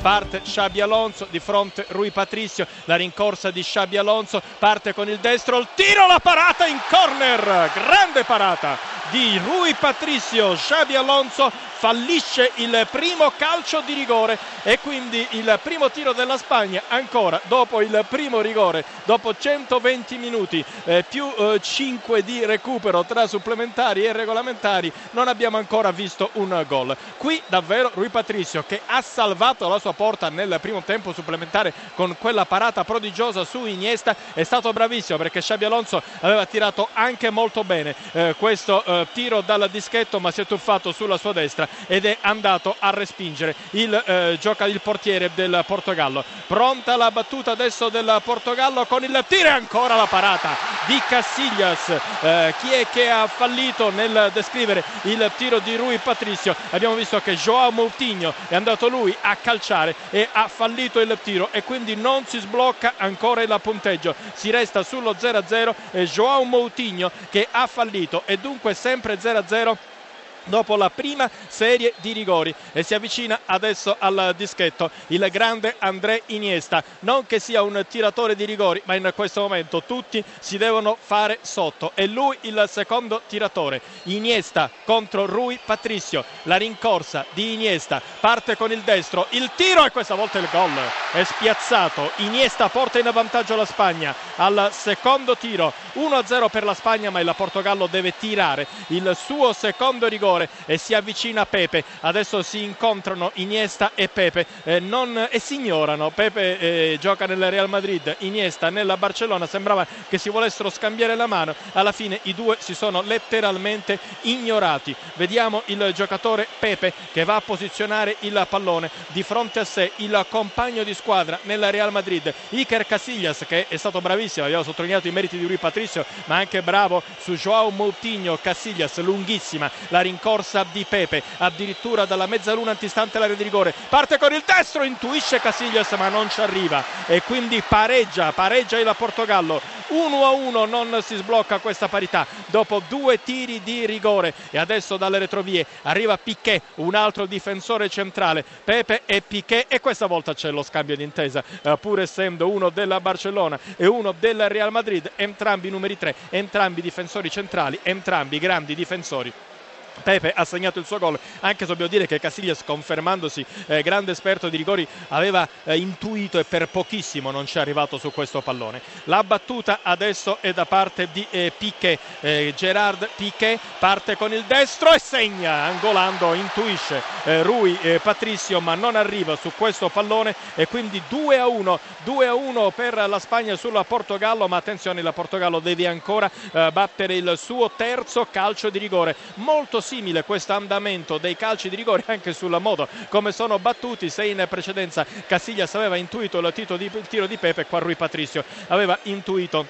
parte Sciabi Alonso di fronte Rui Patricio, la rincorsa di Sciabi Alonso, parte con il destro, il tiro, la parata in corner, grande parata di Rui Patricio, Sciabi Alonso fallisce il primo calcio di rigore e quindi il primo tiro della Spagna ancora dopo il primo rigore, dopo 120 minuti eh, più eh, 5 di recupero tra supplementari e regolamentari, non abbiamo ancora visto un gol. Qui davvero Rui Patricio che ha salvato la sua porta nel primo tempo supplementare con quella parata prodigiosa su Iniesta è stato bravissimo perché Xabi Alonso aveva tirato anche molto bene eh, questo eh, tiro dal dischetto ma si è tuffato sulla sua destra ed è andato a respingere il, eh, gioca il portiere del Portogallo. Pronta la battuta adesso del Portogallo con il tiro e ancora la parata di Casillas. Eh, chi è che ha fallito nel descrivere il tiro di Rui Patricio? Abbiamo visto che Joao Moutinho è andato lui a calciare e ha fallito il tiro e quindi non si sblocca ancora il punteggio. Si resta sullo 0-0 e Joao Moutinho che ha fallito e dunque sempre 0-0 dopo la prima serie di rigori. E si avvicina adesso al dischetto il grande André Iniesta. Non che sia un tiratore di rigori ma in questo momento tutti si devono fare sotto. È lui il secondo tiratore. Iniesta contro Rui Patricio la rincorsa di Iniesta. Parte con il destro. Il tiro e questa volta il gol è spiazzato. Iniesta porta in vantaggio la Spagna al secondo tiro. 1-0 per la Spagna ma il Portogallo deve tirare il suo secondo rigore rigore e si avvicina Pepe. Adesso si incontrano Iniesta e Pepe eh, non, e si ignorano. Pepe eh, gioca nel Real Madrid, Iniesta nella Barcellona. Sembrava che si volessero scambiare la mano. Alla fine i due si sono letteralmente ignorati. Vediamo il giocatore Pepe che va a posizionare il pallone di fronte a sé il compagno di squadra nella Real Madrid, Iker Casillas che è stato bravissimo, abbiamo sottolineato i meriti di Rui Patricio, ma anche bravo su Joao Moutinho, Casillas lunghissima la rincorsa corsa di Pepe, addirittura dalla mezzaluna antistante l'area di rigore. Parte con il destro, intuisce Casillas ma non ci arriva e quindi pareggia, pareggia il Portogallo. 1 a 1 non si sblocca questa parità dopo due tiri di rigore e adesso dalle retrovie arriva Piquet, un altro difensore centrale, Pepe e Piquet e questa volta c'è lo scambio di intesa, eh, pur essendo uno della Barcellona e uno del Real Madrid, entrambi numeri 3, entrambi difensori centrali, entrambi grandi difensori. Pepe ha segnato il suo gol, anche se dobbiamo dire che Casillas, confermandosi eh, grande esperto di rigori, aveva eh, intuito e per pochissimo non ci è arrivato su questo pallone. La battuta adesso è da parte di eh, Piquet, eh, Gerard Piquet parte con il destro e segna, angolando, intuisce eh, Rui eh, Patricio, ma non arriva su questo pallone e quindi 2 a 1, 2 a 1 per la Spagna sulla Portogallo, ma attenzione, la Portogallo deve ancora battere il suo terzo calcio di rigore. Molto simile questo andamento dei calci di rigore anche sul modo come sono battuti se in precedenza Cassiglias aveva intuito il, il tiro di Pepe qua Rui Patricio aveva intuito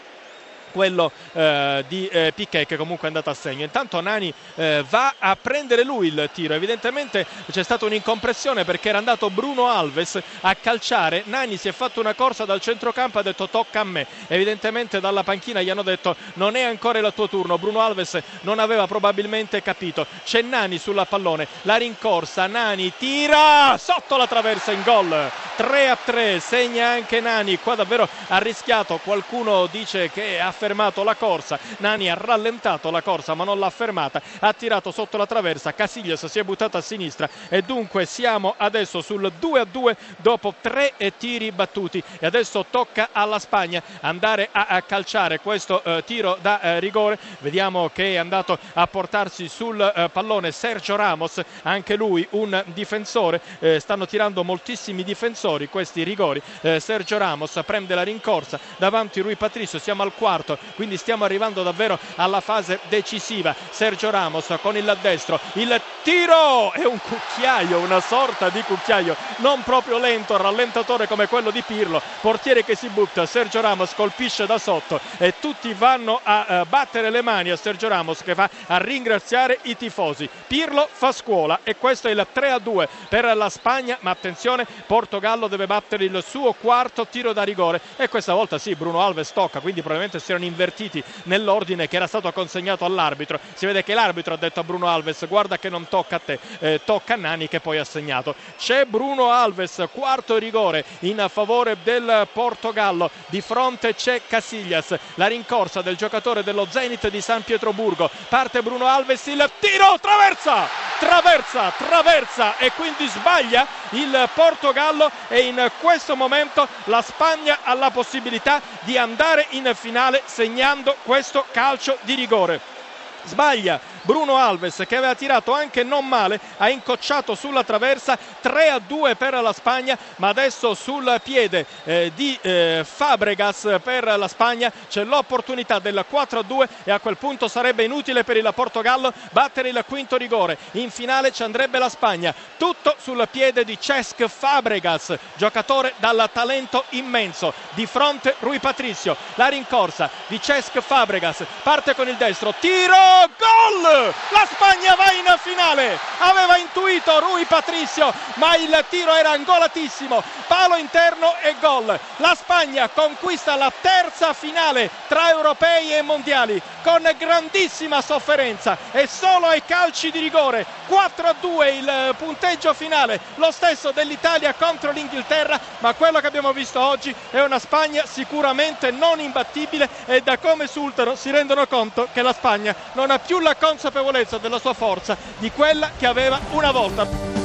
quello eh, di eh, Piquet che comunque è andato a segno. Intanto Nani eh, va a prendere lui il tiro, evidentemente c'è stata un'incompressione perché era andato Bruno Alves a calciare, Nani si è fatto una corsa dal centrocampo e ha detto tocca a me, evidentemente dalla panchina gli hanno detto non è ancora il tuo turno, Bruno Alves non aveva probabilmente capito, c'è Nani sulla pallone, la rincorsa, Nani tira sotto la traversa in gol, 3 a 3, segna anche Nani, qua davvero ha rischiato, qualcuno dice che ha fermato la corsa, Nani ha rallentato la corsa ma non l'ha fermata, ha tirato sotto la traversa, Casillas si è buttato a sinistra. E dunque siamo adesso sul 2 a 2 dopo tre tiri battuti. E adesso tocca alla Spagna andare a, a calciare questo eh, tiro da eh, rigore, vediamo che è andato a portarsi sul eh, pallone Sergio Ramos, anche lui un difensore, stanno tirando moltissimi difensori questi rigori, Sergio Ramos prende la rincorsa. Davanti Rui Patricio, siamo al quarto quarto, quindi stiamo arrivando davvero alla fase decisiva. Sergio Ramos con il destro, il tiro! È un cucchiaio, una sorta di cucchiaio, non proprio lento, rallentatore come quello di Pirlo, portiere che si butta, Sergio Ramos colpisce da sotto e tutti vanno a uh, battere le mani a Sergio Ramos che va a ringraziare i tifosi. Pirlo fa scuola e questo è il 3 a 2 per la Spagna, ma attenzione, Portogallo deve battere il suo quarto tiro da rigore. E questa volta sì Bruno Alves tocca, quindi probabilmente si invertiti nell'ordine che era stato consegnato all'arbitro. Si vede che l'arbitro ha detto a Bruno Alves guarda che non tocca a te, eh, tocca a Nani che poi ha segnato. C'è Bruno Alves, quarto rigore in favore del Portogallo. Di fronte c'è Casillas, la rincorsa del giocatore dello Zenit di San Pietroburgo. Parte Bruno Alves, il tiro, traversa, traversa, traversa e quindi sbaglia il Portogallo e in questo momento la Spagna ha la possibilità di andare in finale segnando questo calcio di rigore. Sbaglia Bruno Alves che aveva tirato anche non male, ha incocciato sulla traversa 3 a 2 per la Spagna, ma adesso sul piede eh, di eh, Fabregas per la Spagna c'è l'opportunità del 4 a 2 e a quel punto sarebbe inutile per il Portogallo battere il quinto rigore. In finale ci andrebbe la Spagna, tutto sul piede di Cesc Fabregas, giocatore dal talento immenso. Di fronte Rui Patricio, la rincorsa di Cesc Fabregas, parte con il destro, tiro, gol! La Spagna va in finale. Aveva intuito Rui Patricio, ma il tiro era angolatissimo. Palo interno e gol. La Spagna conquista la terza finale tra europei e mondiali con grandissima sofferenza e solo ai calci di rigore. 4 a 2 il punteggio finale, lo stesso dell'Italia contro l'Inghilterra, ma quello che abbiamo visto oggi è una Spagna sicuramente non imbattibile e da come esultano si rendono conto che la Spagna non ha più la consapevolezza consapevolezza della sua forza di quella che aveva una volta.